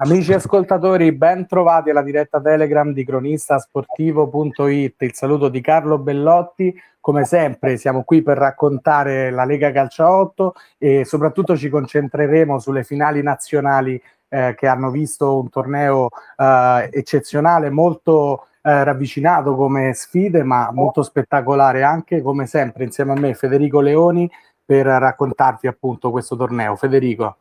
Amici ascoltatori, ben trovati alla diretta Telegram di cronistasportivo.it. Il saluto di Carlo Bellotti. Come sempre siamo qui per raccontare la Lega Calcio 8 e soprattutto ci concentreremo sulle finali nazionali eh, che hanno visto un torneo eh, eccezionale, molto eh, ravvicinato come sfide, ma molto spettacolare anche, come sempre, insieme a me Federico Leoni per raccontarvi appunto questo torneo. Federico.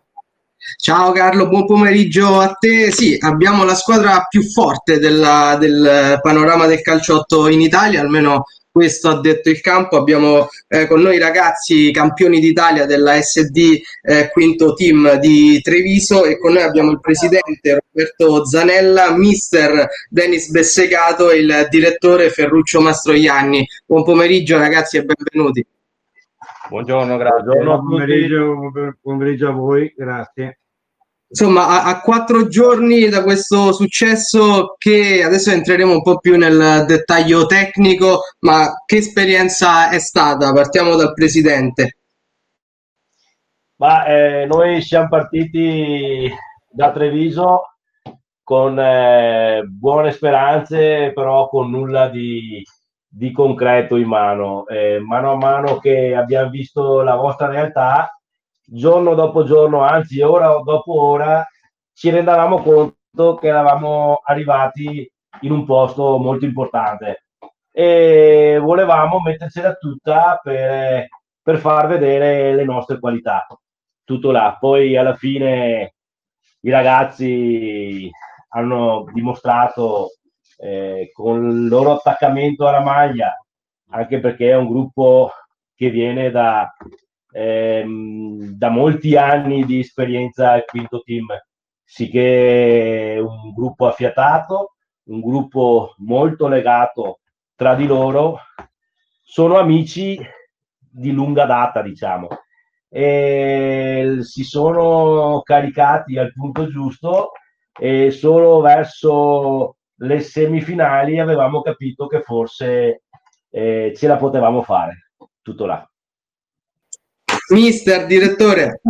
Ciao Carlo, buon pomeriggio a te. Sì, abbiamo la squadra più forte della, del panorama del calciotto in Italia, almeno questo ha detto il campo. Abbiamo eh, con noi i ragazzi campioni d'Italia della SD eh, quinto team di Treviso e con noi abbiamo il presidente Roberto Zanella, mister Denis Bessegato e il direttore Ferruccio Mastroianni. Buon pomeriggio ragazzi e benvenuti. Buongiorno, grazie. Buongiorno buon pomeriggio, buon pomeriggio a voi, grazie. Insomma, a, a, quattro giorni da questo successo, che adesso entreremo un po' più nel dettaglio tecnico, ma che esperienza è stata? Partiamo dal presidente. Ma eh, noi siamo partiti da Treviso con eh, buone speranze, però con nulla di, di concreto in mano. Eh, mano a mano che abbiamo visto la vostra realtà, giorno dopo giorno, anzi ora dopo ora, ci rendavamo conto che eravamo arrivati in un posto molto importante e volevamo mettercela tutta per, per far vedere le nostre qualità. Tutto là. Poi alla fine i ragazzi hanno dimostrato eh, con il loro attaccamento alla maglia, anche perché è un gruppo che viene da, ehm, da molti anni di esperienza al quinto team, sì che è un gruppo affiatato, un gruppo molto legato tra di loro, sono amici di lunga data, diciamo, e si sono caricati al punto giusto e solo verso le semifinali avevamo capito che forse eh, ce la potevamo fare. Tutto là. Mister, direttore.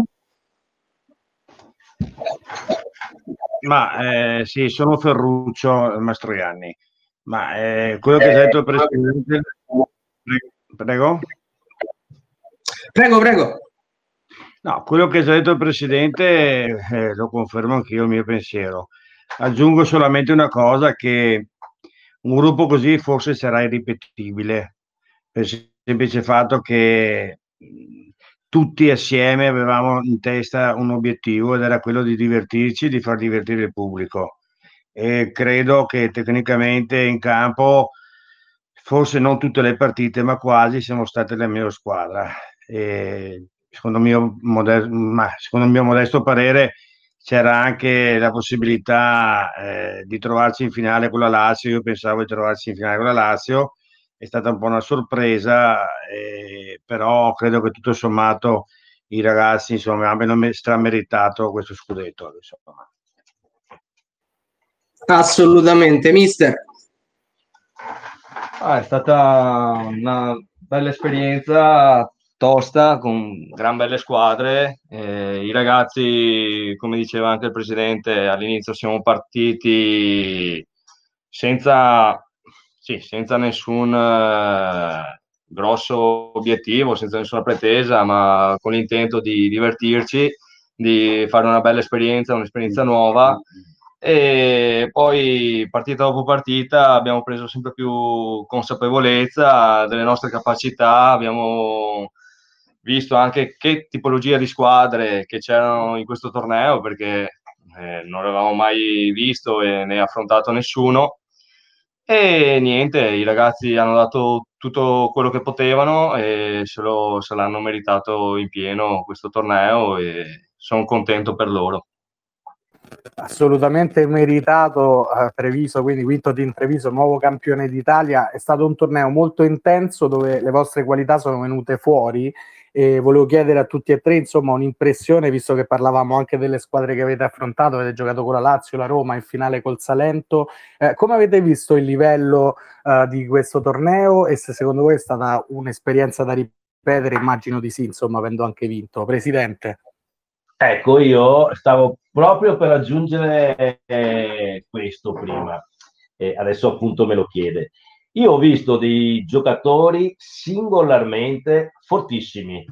Ma eh, sì, sono Ferruccio Mastroianni. Ma eh, quello che ha detto il Presidente... Prego? Prego, prego. No, quello che ha detto il Presidente eh, lo confermo anch'io il mio pensiero. Aggiungo solamente una cosa, che un gruppo così forse sarà irripetibile, per il semplice fatto che tutti assieme avevamo in testa un obiettivo ed era quello di divertirci, di far divertire il pubblico. E credo che tecnicamente in campo, forse non tutte le partite, ma quasi siamo state la migliore squadra. E secondo, mio modesto, ma secondo il mio modesto parere, c'era anche la possibilità eh, di trovarci in finale con la Lazio. Io pensavo di trovarci in finale con la Lazio, è stata un po' una sorpresa, eh, però credo che tutto sommato i ragazzi insomma, abbiano strameritato questo scudetto. Insomma. Assolutamente, mister. Ah, è stata una bella esperienza, tosta, con gran belle squadre. Eh, I ragazzi, come diceva anche il presidente, all'inizio siamo partiti senza, sì, senza nessun eh, grosso obiettivo, senza nessuna pretesa, ma con l'intento di divertirci, di fare una bella esperienza, un'esperienza nuova. E poi partita dopo partita abbiamo preso sempre più consapevolezza delle nostre capacità, abbiamo visto anche che tipologia di squadre che c'erano in questo torneo, perché eh, non l'avevamo mai visto e ne affrontato nessuno. E niente, i ragazzi hanno dato tutto quello che potevano e se, lo, se l'hanno meritato in pieno questo torneo e sono contento per loro. Assolutamente meritato eh, Treviso, quindi quinto team Treviso, nuovo campione d'Italia. È stato un torneo molto intenso dove le vostre qualità sono venute fuori e volevo chiedere a tutti e tre, insomma, un'impressione, visto che parlavamo anche delle squadre che avete affrontato, avete giocato con la Lazio, la Roma, in finale col Salento. Eh, come avete visto il livello uh, di questo torneo e se secondo voi è stata un'esperienza da ripetere? Immagino di sì, insomma, avendo anche vinto. Presidente. Ecco, io stavo proprio per aggiungere eh, questo prima, eh, adesso appunto me lo chiede. Io ho visto dei giocatori singolarmente fortissimi,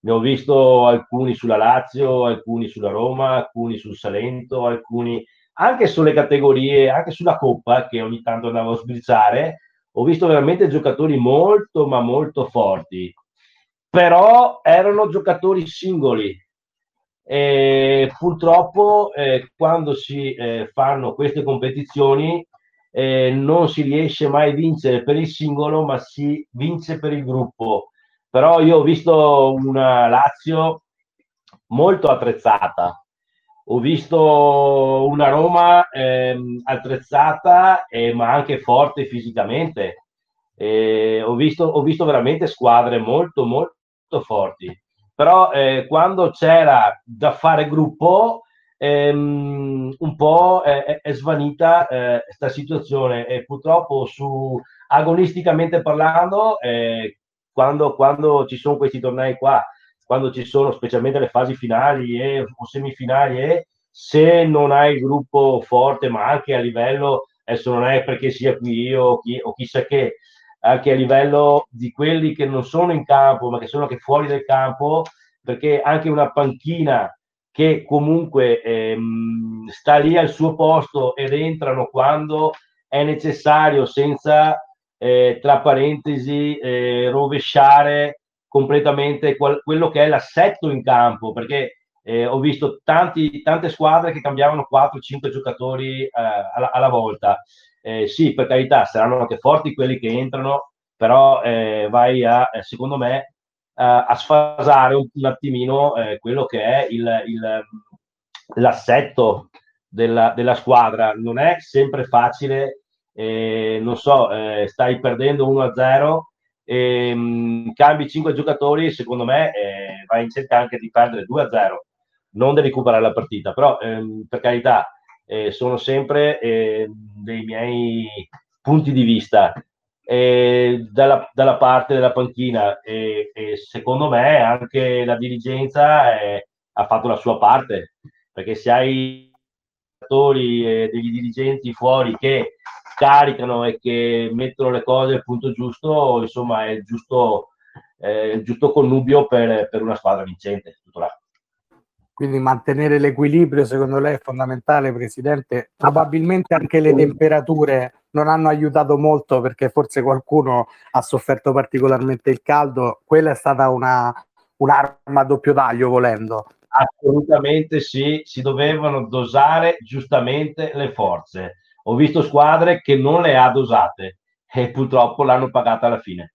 ne ho visto alcuni sulla Lazio, alcuni sulla Roma, alcuni sul Salento, alcuni anche sulle categorie, anche sulla Coppa che ogni tanto andavo a sbrizzare, ho visto veramente giocatori molto ma molto forti, però erano giocatori singoli, e purtroppo eh, quando si eh, fanno queste competizioni eh, non si riesce mai a vincere per il singolo, ma si vince per il gruppo. Però io ho visto una Lazio molto attrezzata, ho visto una Roma ehm, attrezzata, eh, ma anche forte fisicamente. Ho visto, ho visto veramente squadre molto, molto forti però eh, quando c'era da fare gruppo ehm, un po' è, è svanita questa eh, situazione e purtroppo su agonisticamente parlando eh, quando, quando ci sono questi tornei qua quando ci sono specialmente le fasi finali e, o semifinali e se non hai il gruppo forte ma anche a livello adesso non è perché sia qui io o, chi, o chissà che anche a livello di quelli che non sono in campo, ma che sono anche fuori del campo, perché anche una panchina che comunque ehm, sta lì al suo posto ed entrano quando è necessario, senza, eh, tra parentesi, eh, rovesciare completamente qual- quello che è l'assetto in campo, perché eh, ho visto tanti, tante squadre che cambiavano 4-5 giocatori eh, alla, alla, volta. Eh, sì, per carità, saranno anche forti quelli che entrano, però eh, vai a, secondo me, a sfasare un, un attimino eh, quello che è il, il, l'assetto della, della, squadra. Non è sempre facile, non so, stai perdendo 1-0 e mh, cambi 5 giocatori, secondo me vai in cerca anche di perdere 2-0, non di recuperare la partita, però ehm, per carità eh, sono sempre eh, dei miei punti di vista eh, dalla, dalla, parte della panchina e, e, secondo me anche la dirigenza è, ha fatto la sua parte perché se hai attori e degli dirigenti fuori che caricano e che mettono le cose al punto giusto insomma è il giusto, eh, giusto connubio per, per una squadra vincente tutto là. Quindi mantenere l'equilibrio secondo lei è fondamentale, Presidente. Probabilmente anche le temperature non hanno aiutato molto perché forse qualcuno ha sofferto particolarmente il caldo. Quella è stata una, un'arma a doppio taglio, volendo. Assolutamente sì, si dovevano dosare giustamente le forze. Ho visto squadre che non le ha dosate e purtroppo l'hanno pagata alla fine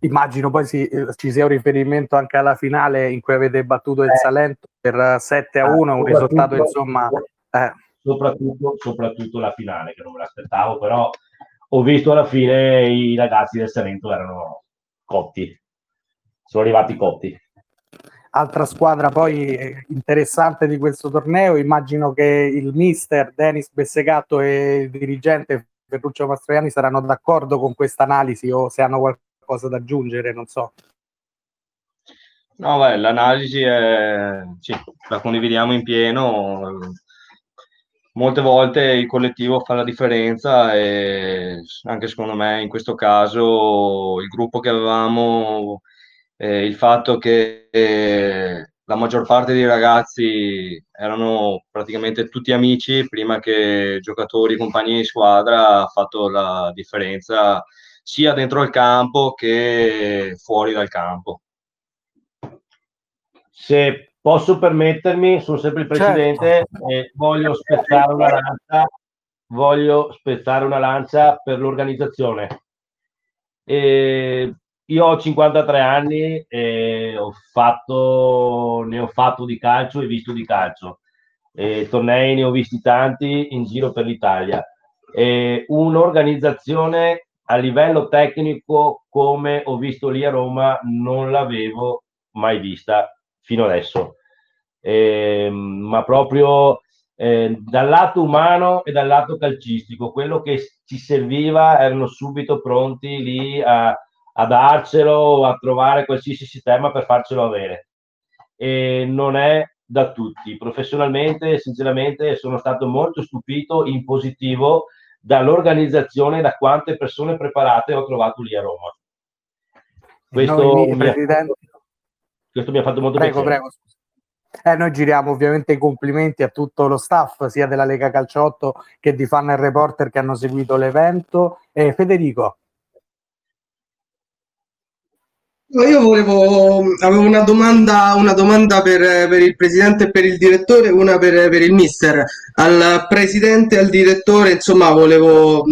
immagino poi si, eh, ci sia un riferimento anche alla finale in cui avete battuto il eh. Salento per 7 a 1, ah, un risultato insomma... Eh. Soprattutto, soprattutto la finale, che non me l'aspettavo, però ho visto alla fine i ragazzi del Salento erano cotti, sono arrivati cotti. Altra squadra poi eh, interessante di questo torneo, immagino che il mister Denis Bessegato e il dirigente Ferruccio Mastroianni saranno d'accordo con questa analisi o se hanno qualche qualcosa da aggiungere, non so. No, beh, l'analisi è, sì, la condividiamo in pieno. Molte volte il collettivo fa la differenza e anche secondo me in questo caso il gruppo che avevamo, eh, il fatto che eh, la maggior parte dei ragazzi erano praticamente tutti amici prima che giocatori, compagni di squadra ha fatto la differenza sia dentro il campo che fuori dal campo. Se posso permettermi, sono sempre il certo. presidente certo. e voglio spezzare una lancia, voglio spezzare una lancia per l'organizzazione. E io ho 53 anni e ho fatto, ne ho fatto di calcio e visto di calcio. E tornei ne ho visti tanti in giro per l'Italia. E un'organizzazione a livello tecnico, come ho visto lì a Roma, non l'avevo mai vista fino adesso. Eh, ma proprio eh, dal lato umano e dal lato calcistico, quello che ci serviva erano subito pronti lì a, a darcelo, a trovare qualsiasi sistema per farcelo avere. e non è da tutti. Professionalmente, sinceramente, sono stato molto stupito in positivo dall'organizzazione e da quante persone preparate ho trovato lì a Roma. Questo, noi, mi, ha, questo mi ha fatto molto prego, piacere. Prego, eh, noi giriamo ovviamente i complimenti a tutto lo staff, sia della Lega Calciotto che di Fan e Reporter che hanno seguito l'evento. Eh, Federico. Io volevo, avevo una domanda, una domanda per, per, il presidente e per il direttore, una per, per, il mister. Al presidente e al direttore, insomma, volevo,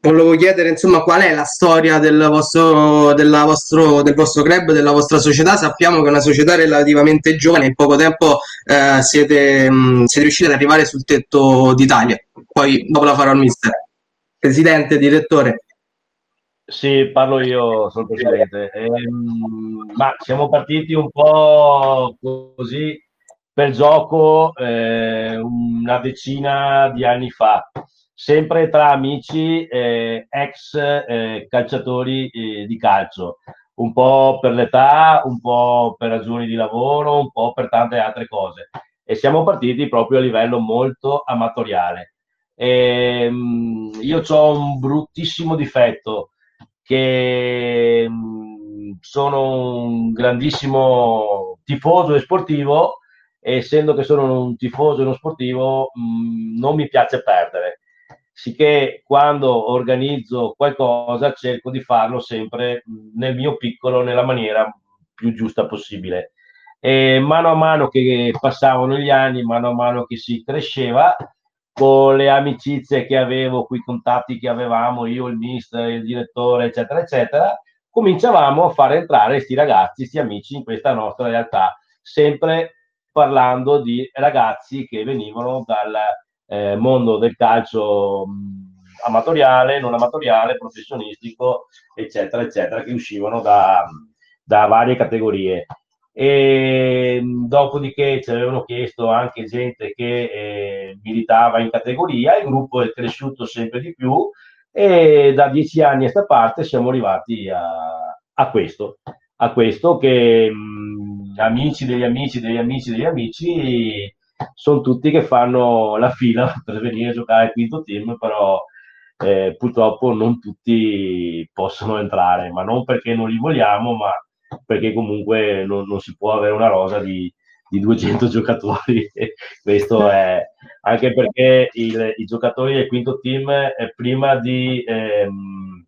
volevo chiedere insomma, qual è la storia del vostro, vostro, del vostro club, della vostra società. Sappiamo che è una società relativamente giovane, in poco tempo eh, siete, mh, siete riusciti ad arrivare sul tetto d'Italia. Poi dopo la farò al mister. Presidente, direttore. Sì, parlo io, sono presidente. Ehm, ma siamo partiti un po' così per gioco eh, una decina di anni fa, sempre tra amici eh, ex eh, calciatori eh, di calcio, un po' per l'età, un po' per ragioni di lavoro, un po' per tante altre cose. E siamo partiti proprio a livello molto amatoriale. E, ehm, io ho un bruttissimo difetto che mh, sono un grandissimo tifoso e sportivo e essendo che sono un tifoso e uno sportivo mh, non mi piace perdere. Sicché quando organizzo qualcosa cerco di farlo sempre nel mio piccolo nella maniera più giusta possibile. E mano a mano che passavano gli anni mano a mano che si cresceva con le amicizie che avevo, con i contatti che avevamo, io, il mister, il direttore, eccetera, eccetera, cominciavamo a far entrare questi ragazzi, questi amici in questa nostra realtà, sempre parlando di ragazzi che venivano dal eh, mondo del calcio mh, amatoriale, non amatoriale, professionistico, eccetera, eccetera, che uscivano da, da varie categorie e dopodiché ci avevano chiesto anche gente che eh, militava in categoria, il gruppo è cresciuto sempre di più e da dieci anni a questa parte siamo arrivati a, a questo, a questo che mh, amici degli amici degli amici degli amici sono tutti che fanno la fila per venire a giocare al quinto team, però eh, purtroppo non tutti possono entrare, ma non perché non li vogliamo, ma perché comunque non, non si può avere una rosa di, di 200 giocatori. Questo è anche perché il, i giocatori del quinto team, eh, prima, di, ehm,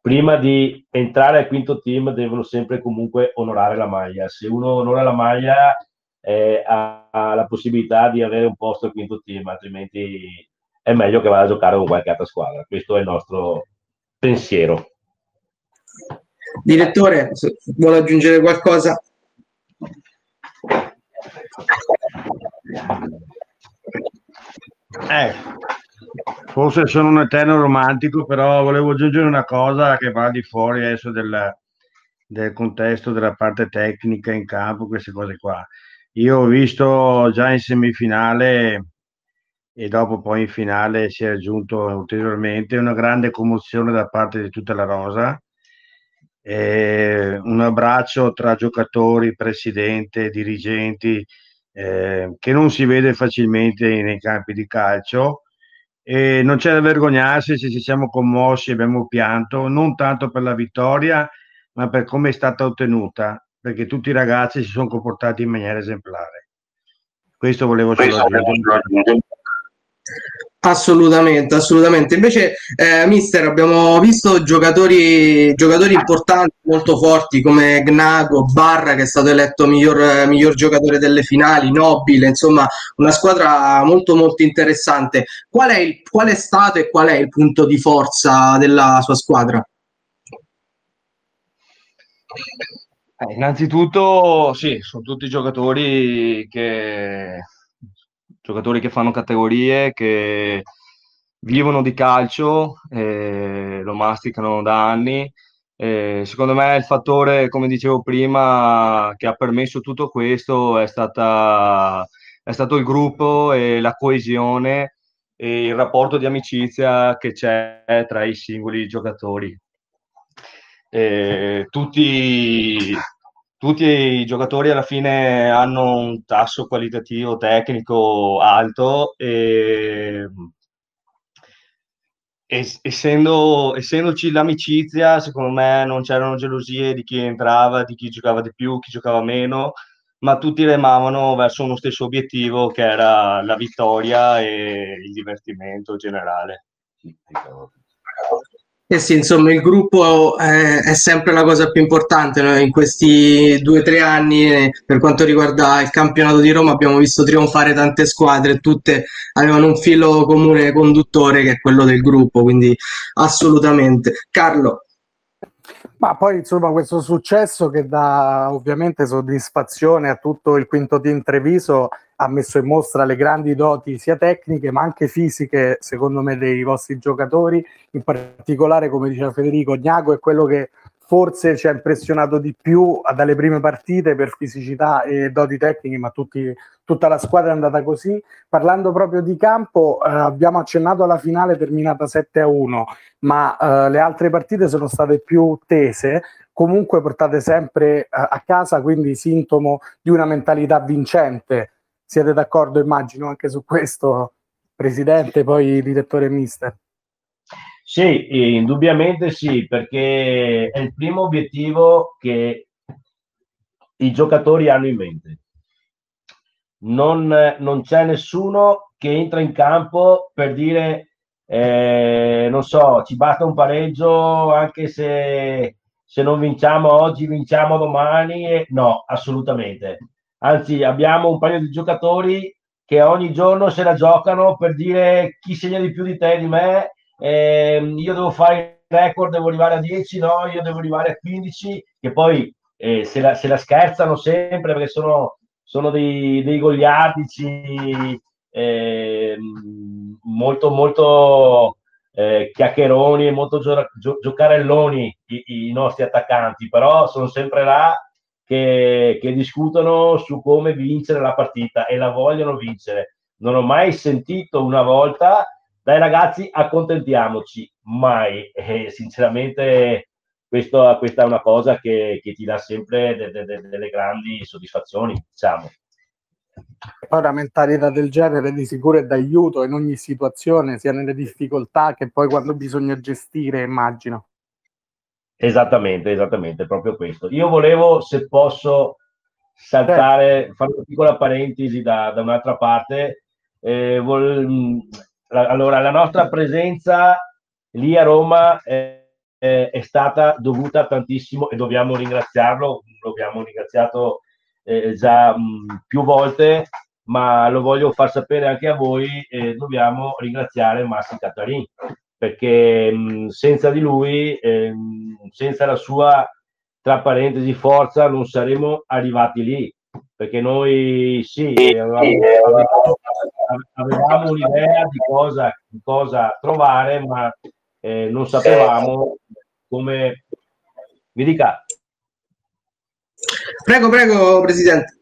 prima di entrare al quinto team, devono sempre comunque onorare la maglia. Se uno onora la maglia, eh, ha, ha, la possibilità di avere un posto al quinto team, altrimenti è meglio che vada a giocare con qualche altra squadra. Questo è il nostro pensiero. Direttore, vuole aggiungere qualcosa? Eh, forse sono un eterno romantico, però volevo aggiungere una cosa che va di fuori adesso del, del contesto della parte tecnica in campo, queste cose qua. Io ho visto già in semifinale e dopo poi in finale si è aggiunto ulteriormente una grande commozione da parte di tutta la rosa eh, un abbraccio tra giocatori, presidente, dirigenti, eh, che non si vede facilmente nei campi di calcio. E non c'è da vergognarsi se ci siamo commossi, abbiamo pianto, non tanto per la vittoria, ma per come è stata ottenuta, perché tutti i ragazzi si sono comportati in maniera esemplare. Questo volevo solo aggiungere. Assolutamente, assolutamente. Invece, eh, mister, abbiamo visto giocatori, giocatori importanti, molto forti come Gnago, Barra, che è stato eletto miglior, miglior giocatore delle finali, Nobile, insomma, una squadra molto, molto interessante. Qual è, il, qual è stato e qual è il punto di forza della sua squadra? Eh, innanzitutto, sì, sono tutti giocatori che giocatori che fanno categorie, che vivono di calcio, eh, lo masticano da anni. Eh, secondo me il fattore, come dicevo prima, che ha permesso tutto questo è, stata, è stato il gruppo e la coesione e il rapporto di amicizia che c'è tra i singoli giocatori. Eh, tutti tutti i giocatori alla fine hanno un tasso qualitativo tecnico alto e essendo, essendoci l'amicizia, secondo me non c'erano gelosie di chi entrava, di chi giocava di più, chi giocava meno, ma tutti remavano verso uno stesso obiettivo che era la vittoria e il divertimento generale. Eh sì, insomma, il gruppo è, è sempre la cosa più importante. no? In questi due o tre anni, eh, per quanto riguarda il campionato di Roma, abbiamo visto trionfare tante squadre, tutte avevano un filo comune conduttore che è quello del gruppo, quindi assolutamente. Carlo, Ma poi insomma questo successo che dà ovviamente soddisfazione a tutto il quinto team Treviso ha messo in mostra le grandi doti sia tecniche ma anche fisiche secondo me dei vostri giocatori, in particolare come diceva Federico Gnago è quello che forse ci ha impressionato di più dalle prime partite per fisicità e doti tecniche, ma tutti, tutta la squadra è andata così. Parlando proprio di campo, eh, abbiamo accennato alla finale terminata 7 a 1, ma eh, le altre partite sono state più tese. Comunque portate sempre eh, a casa, quindi sintomo di una mentalità vincente. Siete d'accordo, immagino, anche su questo, Presidente, poi direttore mister? Sì, indubbiamente sì, perché è il primo obiettivo che i giocatori hanno in mente. Non, non c'è nessuno che entra in campo per dire, eh, non so, ci basta un pareggio anche se, se non vinciamo oggi, vinciamo domani. No, assolutamente. Anzi, abbiamo un paio di giocatori che ogni giorno se la giocano per dire chi segna di più di te e di me eh, io devo fare il record, devo arrivare a 10, no, io devo arrivare a 15, che poi eh, se, la, se, la, scherzano sempre perché sono, sono dei, dei goliardici eh, molto, molto eh, chiacchieroni e molto gio- gio- giocarelloni i, i, nostri attaccanti, però sono sempre là che, che discutono su come vincere la partita e la vogliono vincere. Non ho mai sentito una volta dai ragazzi, accontentiamoci, mai. E sinceramente questo, questa è una cosa che, che ti dà sempre de, de, de, delle grandi soddisfazioni, diciamo. Poi una mentalità del genere di sicuro è d'aiuto in ogni situazione, sia nelle difficoltà che poi quando bisogna gestire, immagino. Esattamente, esattamente, proprio questo. Io volevo, se posso, saltare, certo. fare una piccola parentesi da, da un'altra parte. Eh, vol, allora, la nostra presenza lì a Roma è, è, è, stata dovuta tantissimo e dobbiamo ringraziarlo, lo abbiamo ringraziato eh, già mh, più volte, ma lo voglio far sapere anche a voi, eh, dobbiamo ringraziare Massi Cattarin, perché mh, senza di lui, eh, senza la sua, tra parentesi, forza, non saremmo arrivati lì, perché noi sì, avevamo, avevamo avevamo un'idea di cosa, di cosa trovare, ma eh, non sapevamo come... Mi dica. Prego, prego, Presidente.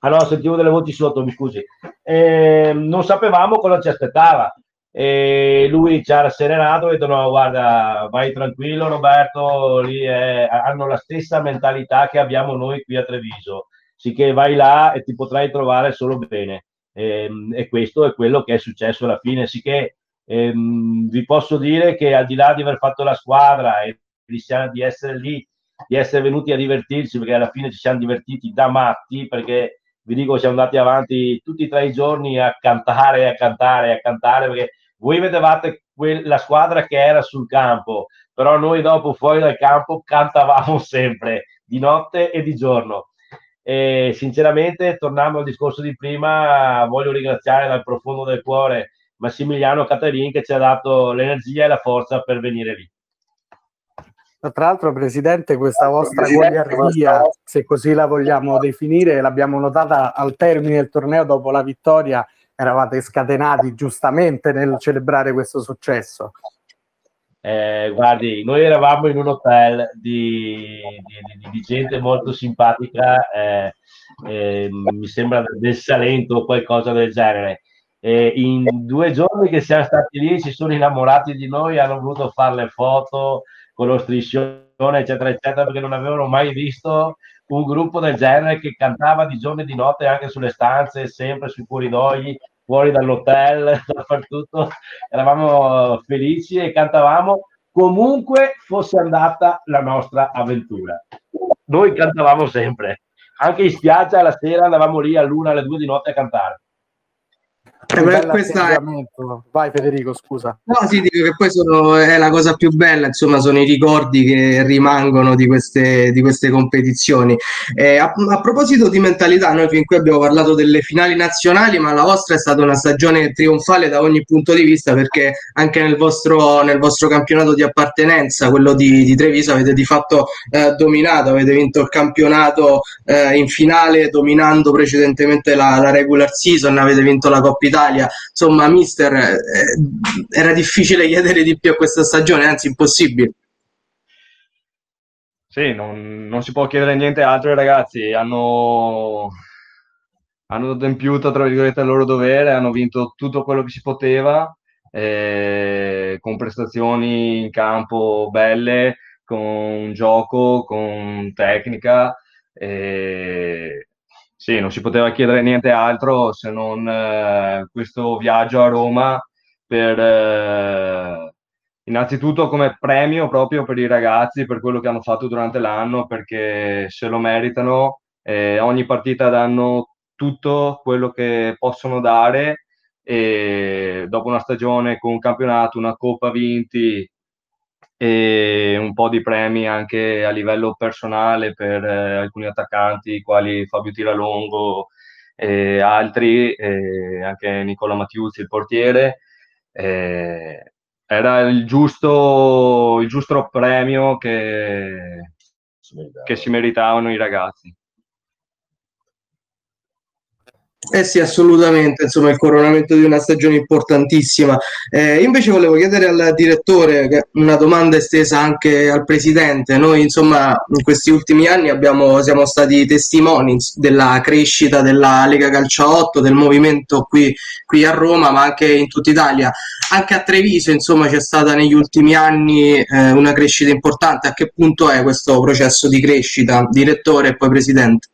Ah no, sentivo delle voci sotto, mi scusi. Eh, non sapevamo cosa ci aspettava. E lui ci ha rasserenato e ha detto no, guarda, vai tranquillo Roberto, lì è, hanno la stessa mentalità che abbiamo noi qui a Treviso, sicché vai là e ti potrai trovare solo bene. Ehm, e questo è quello che è successo alla fine. Sicché ehm, vi posso dire che al di là di aver fatto la squadra e di, essere lì, di essere venuti a divertirsi, perché alla fine ci siamo divertiti da matti, perché vi dico siamo andati avanti tutti e tre i giorni a cantare, a cantare, a cantare, perché voi vedevate la squadra che era sul campo, però noi dopo fuori dal campo cantavamo sempre, di notte e di giorno. E sinceramente, tornando al discorso di prima, voglio ringraziare dal profondo del cuore Massimiliano Caterin che ci ha dato l'energia e la forza per venire lì. Tra l'altro, Presidente, questa vostra goliardia, se così la vogliamo definire, l'abbiamo notata al termine del torneo dopo la vittoria, eravate scatenati giustamente nel celebrare questo successo. Eh, guardi, noi eravamo in un hotel di, di, di, gente molto simpatica, eh, eh, mi sembra del Salento o qualcosa del genere. in due giorni che siamo stati lì si sono innamorati di noi, hanno voluto fare le foto con lo striscione, eccetera, eccetera, perché non avevano mai visto un gruppo del genere che cantava di giorno e di notte anche sulle stanze, sempre sui corridoi, fuori dall'hotel, dappertutto. Eravamo felici e cantavamo comunque fosse andata la nostra avventura. Noi cantavamo sempre, anche in spiaggia la sera andavamo lì all'una, alle due di notte a cantare. Eh, questa è... Vai Federico, scusa. No, sì, dico che poi sono, è la cosa più bella, insomma, sono i ricordi che rimangono di queste, di queste competizioni. Eh, a, a, proposito di mentalità, noi fin qui abbiamo parlato delle finali nazionali, ma la vostra è stata una stagione trionfale da ogni punto di vista, perché anche nel vostro, nel vostro campionato di appartenenza, quello di, di Treviso, avete di fatto eh, dominato, avete vinto il campionato eh, in finale, dominando precedentemente la, la regular season, avete vinto la Coppa Italia Italia. Insomma, mister, eh, era difficile chiedere di più a questa stagione, anzi impossibile. Sì, non, non si può chiedere niente altro ai ragazzi, hanno, hanno adempiuto tra virgolette il loro dovere, hanno vinto tutto quello che si poteva, eh, con prestazioni in campo belle, con gioco, con tecnica. Eh, sì, non si poteva chiedere niente altro se non eh, questo viaggio a Roma per eh, innanzitutto come premio proprio per i ragazzi per quello che hanno fatto durante l'anno perché se lo meritano eh, ogni partita danno tutto quello che possono dare e dopo una stagione con un campionato, una coppa vinti e un po' di premi anche a livello personale per eh, alcuni attaccanti, quali Fabio Tiralongo e altri, e anche Nicola Mattiuzzi, il portiere. Eh, era il giusto, il giusto premio che, che si meritavano i ragazzi. Eh sì, assolutamente, insomma, il coronamento di una stagione importantissima. Eh, invece volevo chiedere al direttore una domanda estesa anche al presidente. Noi, insomma, in questi ultimi anni abbiamo, siamo stati testimoni della crescita della Lega Calcio 8, del movimento qui, qui a Roma, ma anche in tutta Italia. Anche a Treviso, insomma, c'è stata negli ultimi anni eh, una crescita importante. A che punto è questo processo di crescita, direttore e poi presidente?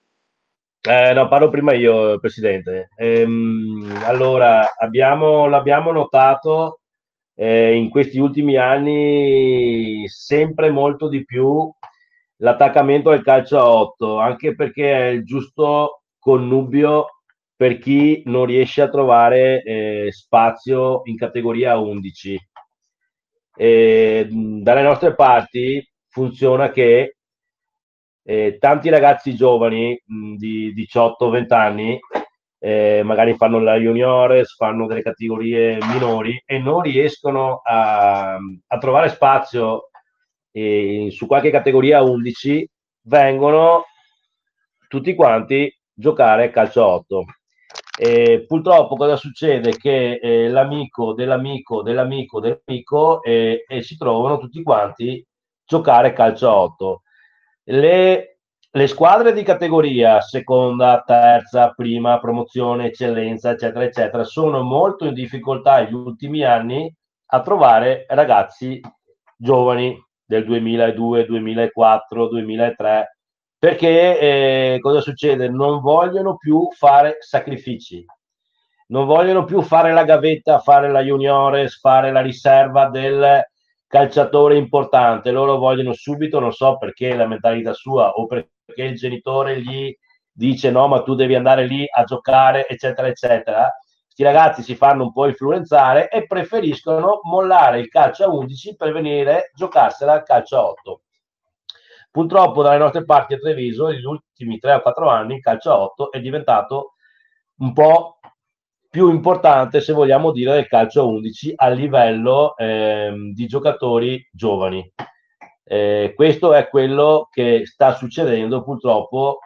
Eh, no, parlo prima io, Presidente. Ehm, allora, abbiamo, l'abbiamo notato eh, in questi ultimi anni sempre molto di più l'attaccamento al calcio a 8, anche perché è il giusto connubio per chi non riesce a trovare eh, spazio in categoria 11. E, dalle nostre parti funziona che eh, tanti ragazzi giovani mh, di 18-20 anni eh, magari fanno la juniores, fanno delle categorie minori e non riescono a, a trovare spazio eh, su qualche categoria 11, vengono tutti quanti giocare calcio 8. E purtroppo cosa succede? Che eh, l'amico dell'amico dell'amico dell'amico eh, e si trovano tutti quanti giocare calcio 8 le, le squadre di categoria, seconda, terza, prima, promozione, eccellenza, eccetera, eccetera, sono molto in difficoltà negli ultimi anni a trovare ragazzi giovani del 2002, 2004, 2003, perché eh, cosa succede? Non vogliono più fare sacrifici, non vogliono più fare la gavetta, fare la juniores, fare la riserva del calciatore importante, loro vogliono subito, non so perché la mentalità sua o perché il genitore gli dice no, ma tu devi andare lì a giocare, eccetera, eccetera. Questi ragazzi si fanno un po' influenzare e preferiscono mollare il calcio a 11 per venire giocarsela al calcio a 8. Purtroppo dalle nostre parti a Treviso, negli ultimi 3 o 4 anni, il calcio a 8 è diventato un po' più importante, se vogliamo dire, del calcio a 11 a livello eh, di giocatori giovani. Eh, questo è quello che sta succedendo purtroppo,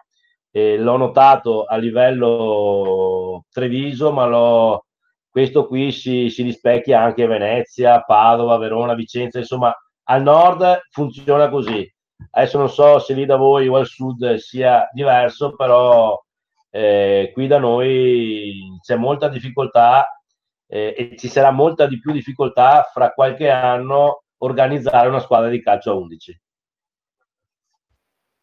eh, l'ho notato a livello Treviso, ma l'ho, questo qui si, si rispecchia anche a Venezia, Padova, Verona, Vicenza, insomma al nord funziona così. Adesso non so se lì da voi o al sud sia diverso, però eh, qui da noi c'è molta difficoltà eh, e ci sarà molta di più difficoltà fra qualche anno organizzare una squadra di calcio a 11.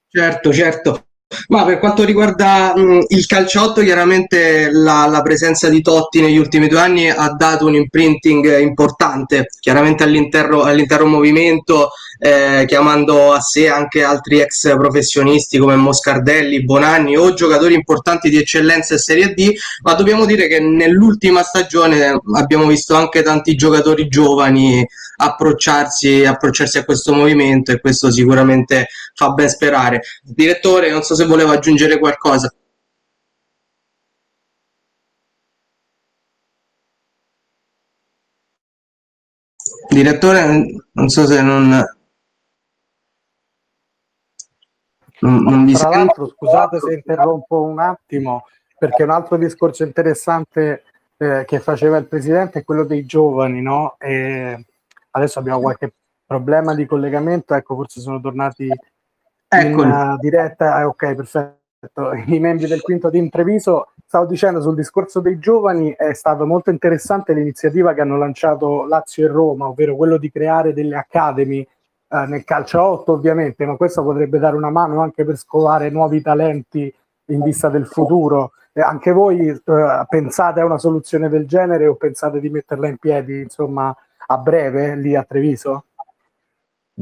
Certo, certo. Ma per quanto riguarda mh, il calciotto, chiaramente la, la, presenza di Totti negli ultimi due anni ha dato un imprinting importante, chiaramente all'interno, all'intero movimento, eh, chiamando a sé anche altri ex professionisti come Moscardelli, Bonanni o giocatori importanti di eccellenza e Serie D, ma dobbiamo dire che nell'ultima stagione abbiamo visto anche tanti giocatori giovani approcciarsi, approcciarsi a questo movimento e questo sicuramente fa ben sperare. Direttore, non so se voleva aggiungere qualcosa. Direttore, non so se non... non, non Tra l'altro, scusate se interrompo un attimo, perché un altro discorso interessante eh, che faceva il Presidente è quello dei giovani, no? E adesso abbiamo qualche problema di collegamento, ecco, forse sono tornati in uh, diretta. Eh, ok, perfetto. I membri del quinto di impreviso, stavo dicendo sul discorso dei giovani, è stata molto interessante l'iniziativa che hanno lanciato Lazio e Roma, ovvero quello di creare delle academy eh, nel calcio 8 ovviamente, ma questo potrebbe dare una mano anche per scovare nuovi talenti in vista del futuro. Eh, anche voi eh, pensate a una soluzione del genere o pensate di metterla in piedi, insomma, a breve lì a Treviso?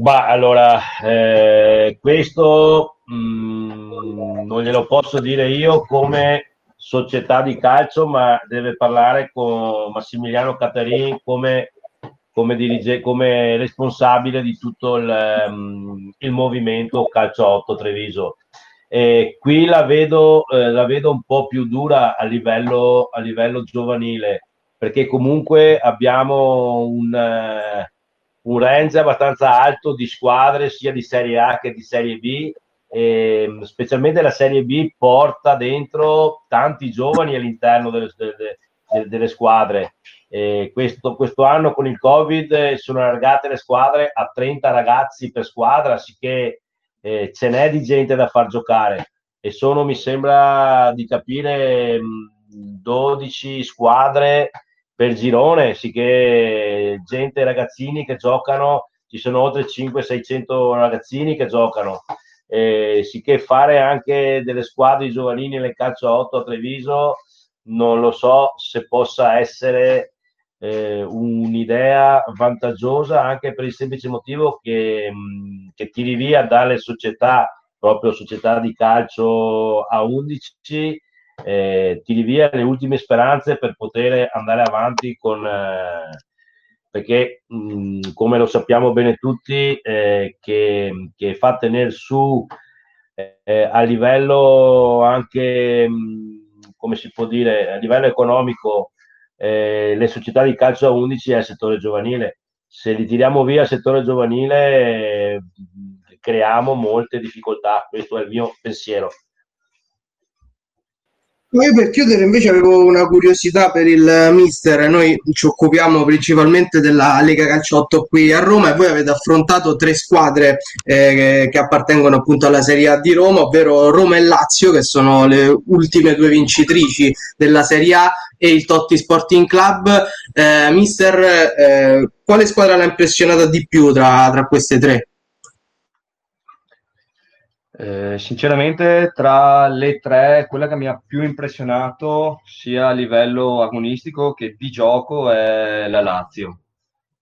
Bah, allora, eh, questo mh, mm, non glielo posso dire io come società di calcio, ma deve parlare con Massimiliano Catarini come, come, dirige, come responsabile di tutto il, um, il movimento Calcio 8 Treviso. E qui la vedo, eh, la vedo un po' più dura a livello, a livello giovanile perché comunque abbiamo un, uh, un range abbastanza alto di squadre sia di Serie A che di Serie B e specialmente la Serie B porta dentro tanti giovani all'interno delle, delle, delle squadre. Questo, questo, anno con il Covid sono allargate le squadre a 30 ragazzi per squadra, sicché eh, ce n'è di gente da far giocare e sono, mi sembra di capire, 12 squadre per girone, sì che gente, ragazzini che giocano, ci sono oltre 500-600 ragazzini che giocano, eh, sì che fare anche delle squadre giovanili nel calcio a 8 a Treviso, non lo so se possa essere eh, un'idea vantaggiosa anche per il semplice motivo che, che tiri via dalle società, proprio società di calcio a 11, eh, tiri via le ultime speranze per poter andare avanti con... Eh, perché mh, come lo sappiamo bene tutti, eh, che, che, fa tenere su eh, a livello anche, mh, come si può dire, a livello economico, eh, le società di calcio a 11 è il settore giovanile. Se li tiriamo via il settore giovanile, creiamo molte difficoltà. Questo è il mio pensiero. Io per chiudere invece avevo una curiosità per il mister, noi ci occupiamo principalmente della Lega Calciotto qui a Roma e voi avete affrontato tre squadre eh, che appartengono appunto alla Serie A di Roma, ovvero Roma e Lazio che sono le ultime due vincitrici della Serie A e il Totti Sporting Club. Eh, mister, eh, quale squadra l'ha impressionata di più tra, tra queste tre? Eh, sinceramente, tra le tre, quella che mi ha più impressionato sia a livello agonistico che di gioco è la Lazio,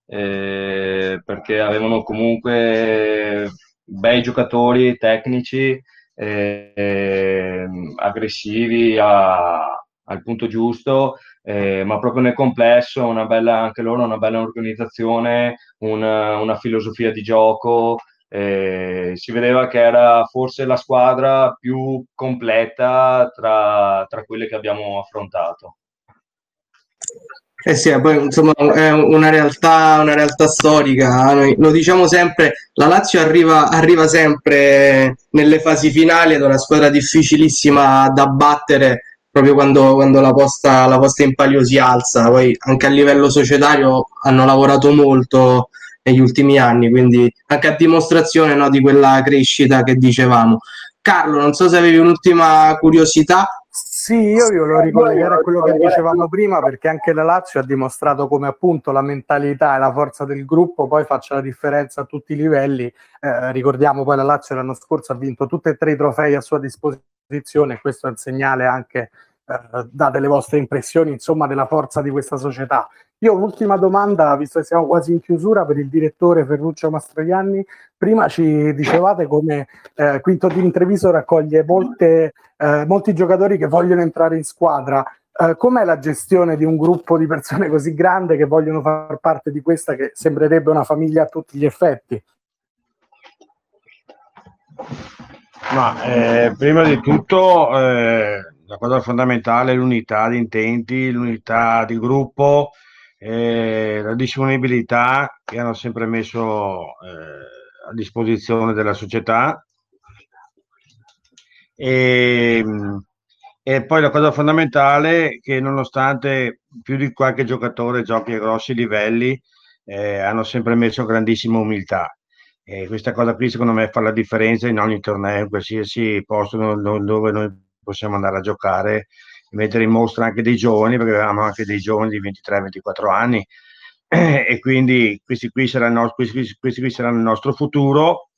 eh, perché avevano comunque bei giocatori tecnici, eh, aggressivi a, al punto giusto, eh, ma proprio nel complesso una bella, anche loro una bella organizzazione, una, una filosofia di gioco eh, si vedeva che era forse la squadra più completa tra, tra quelle che abbiamo affrontato. Eh sì, poi insomma è una realtà, una realtà storica, Noi, lo diciamo sempre, la Lazio arriva, arriva sempre nelle fasi finali ed è una squadra difficilissima da battere proprio quando, quando la, posta, la posta in palio si alza, poi anche a livello societario hanno lavorato molto negli ultimi anni, quindi anche a dimostrazione no, di quella crescita che dicevamo. Carlo, non so se avevi un'ultima curiosità. Sì, io vi volevo ricollegare a quello che dicevamo prima perché anche la Lazio ha dimostrato come appunto la mentalità e la forza del gruppo poi faccia la differenza a tutti i livelli. Eh, ricordiamo poi la Lazio l'anno scorso ha vinto tutti e tre i trofei a sua disposizione questo è un segnale anche eh, date le vostre impressioni insomma della forza di questa società. Io un'ultima domanda, visto che siamo quasi in chiusura, per il direttore Ferruccio Mastroianni. Prima ci dicevate come eh, Quinto Team Treviso raccoglie molte, eh, molti giocatori che vogliono entrare in squadra. Eh, com'è la gestione di un gruppo di persone così grande che vogliono far parte di questa che sembrerebbe una famiglia a tutti gli effetti? Ma eh, prima di tutto eh, la cosa fondamentale è l'unità di intenti, l'unità di gruppo, eh, la disponibilità che hanno sempre messo eh, a disposizione della società. E, e, poi la cosa fondamentale è che nonostante più di qualche giocatore giochi a grossi livelli, eh, hanno sempre messo grandissima umiltà. E questa cosa qui secondo me fa la differenza in ogni torneo, in qualsiasi posto dove noi possiamo andare a giocare mettere in mostra anche dei giovani, perché avevamo anche dei giovani di 23-24 anni. E quindi questi qui, saranno, questi, questi qui saranno il nostro futuro.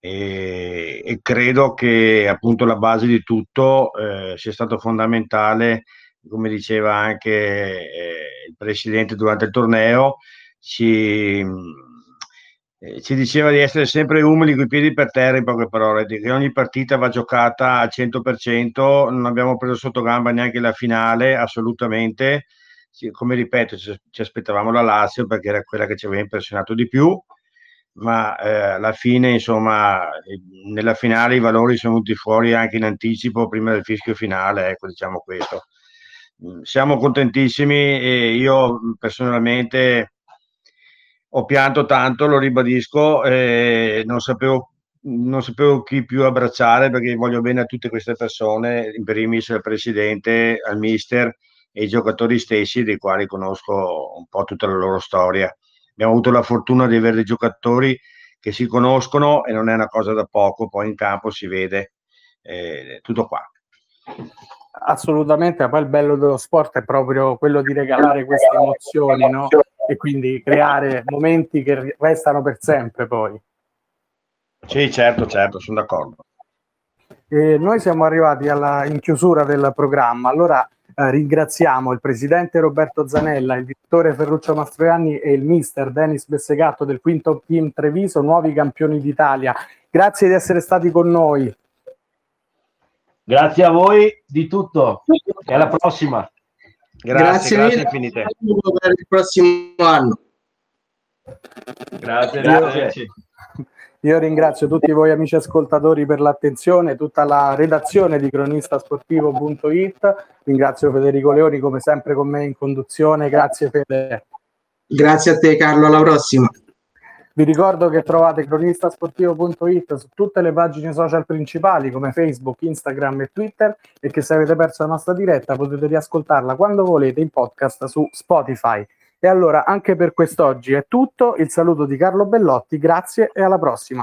E, e, credo che appunto la base di tutto eh, sia stato fondamentale, come diceva anche eh, il presidente durante il torneo, ci eh, ci diceva di essere sempre umili con i piedi per terra, in poche parole, che ogni partita va giocata al 100%, non abbiamo preso sotto gamba neanche la finale, assolutamente. Come ripeto, ci, ci aspettavamo la Lazio perché era quella che ci aveva impressionato di più, ma eh, alla fine, insomma, nella finale i valori sono venuti fuori anche in anticipo prima del fischio finale, ecco, diciamo questo. Siamo contentissimi e io personalmente ho pianto tanto, lo ribadisco, eh, non, sapevo, non sapevo chi più abbracciare perché voglio bene a tutte queste persone, in primis al presidente, al mister e ai giocatori stessi, dei quali conosco un po' tutta la loro storia. Abbiamo avuto la fortuna di avere dei giocatori che si conoscono e non è una cosa da poco, poi in campo si vede eh, tutto qua. Assolutamente, poi il bello dello sport è proprio quello di regalare queste emozioni, no? E quindi creare momenti che restano per sempre poi. Sì, certo, certo, sono d'accordo. E noi siamo arrivati alla, in chiusura del programma, allora eh, ringraziamo il presidente Roberto Zanella, il direttore Ferruccio Mastroianni e il mister Denis Bessegatto del quinto team Treviso, nuovi campioni d'Italia. Grazie di essere stati con noi. Grazie a voi di tutto e alla prossima. Grazie, grazie, grazie infinite. Per il prossimo anno. Grazie, grazie. Io ringrazio tutti voi amici ascoltatori per l'attenzione, tutta la redazione di cronistasportivo.it. Ringrazio Federico Leoni come sempre con me in conduzione. Grazie Fede. Grazie a te Carlo, alla prossima. Vi ricordo che trovate cronistasportivo.it su tutte le pagine social principali come Facebook, Instagram e Twitter e che se avete perso la nostra diretta potete riascoltarla quando volete in podcast su Spotify. E allora anche per quest'oggi è tutto, il saluto di Carlo Bellotti, grazie e alla prossima.